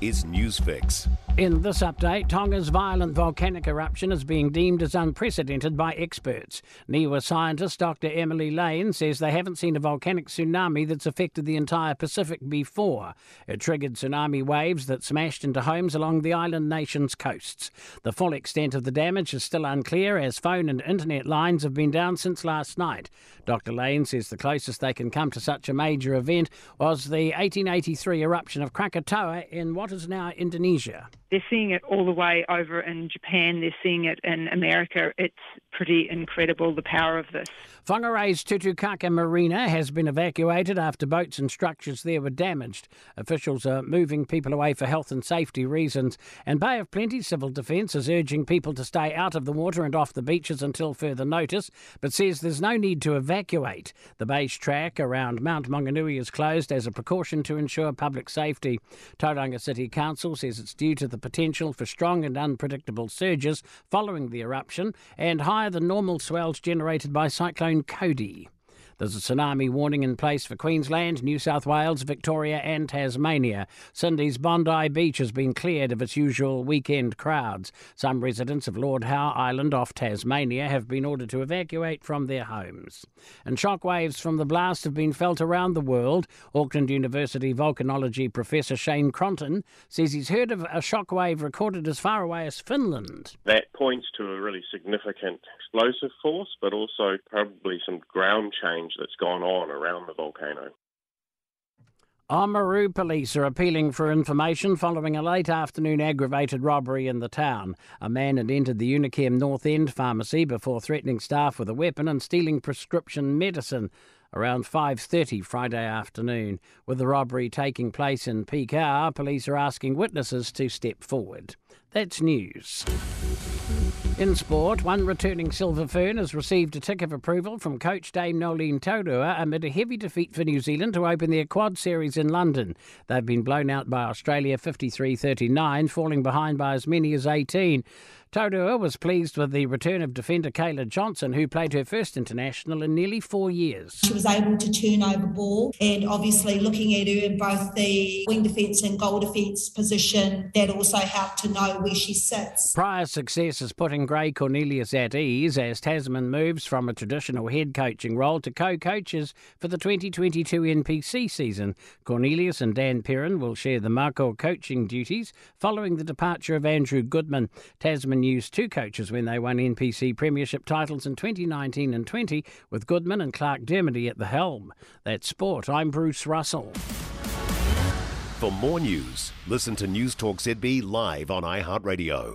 is Newsfix. In this update, Tonga's violent volcanic eruption is being deemed as unprecedented by experts. NIWA scientist Dr. Emily Lane says they haven't seen a volcanic tsunami that's affected the entire Pacific before. It triggered tsunami waves that smashed into homes along the island nation's coasts. The full extent of the damage is still unclear as phone and internet lines have been down since last night. Dr. Lane says the closest they can come to such a major event was the 1883 eruption of Krakatoa in is now Indonesia. They're seeing it all the way over in Japan. They're seeing it in America. It's pretty incredible the power of this. Whangarei's Tutukaka Marina has been evacuated after boats and structures there were damaged. Officials are moving people away for health and safety reasons, and Bay of Plenty Civil Defence is urging people to stay out of the water and off the beaches until further notice, but says there's no need to evacuate. The base track around Mount Maunganui is closed as a precaution to ensure public safety. Tauranga City Council says it's due to the potential for strong and unpredictable surges following the eruption and higher than normal swells generated by Cyclone Cody. There's a tsunami warning in place for Queensland, New South Wales, Victoria, and Tasmania. Sydney's Bondi Beach has been cleared of its usual weekend crowds. Some residents of Lord Howe Island off Tasmania have been ordered to evacuate from their homes. And shockwaves from the blast have been felt around the world. Auckland University volcanology professor Shane Cronin says he's heard of a shockwave recorded as far away as Finland. That points to a really significant explosive force, but also probably some ground change that's gone on around the volcano. Oamaru police are appealing for information following a late afternoon aggravated robbery in the town. A man had entered the Unichem North End pharmacy before threatening staff with a weapon and stealing prescription medicine around 5:30 Friday afternoon. With the robbery taking place in hour, police are asking witnesses to step forward. That's news. In sport, one returning Silver Fern has received a tick of approval from coach Dame Noeline Taurua amid a heavy defeat for New Zealand to open their quad series in London. They've been blown out by Australia 53 39, falling behind by as many as 18. Taurua was pleased with the return of defender Kayla Johnson, who played her first international in nearly four years. She was able to turn over ball, and obviously looking at her in both the wing defence and goal defence position, that also helped to know where she sits. Prior success is putting Gray Cornelius at ease as Tasman moves from a traditional head coaching role to co coaches for the 2022 NPC season. Cornelius and Dan Perrin will share the Mako coaching duties following the departure of Andrew Goodman. Tasman used two coaches when they won NPC Premiership titles in 2019 and 20, with Goodman and Clark Dermody at the helm. That's sport. I'm Bruce Russell. For more news, listen to Newstalk ZB live on iHeartRadio.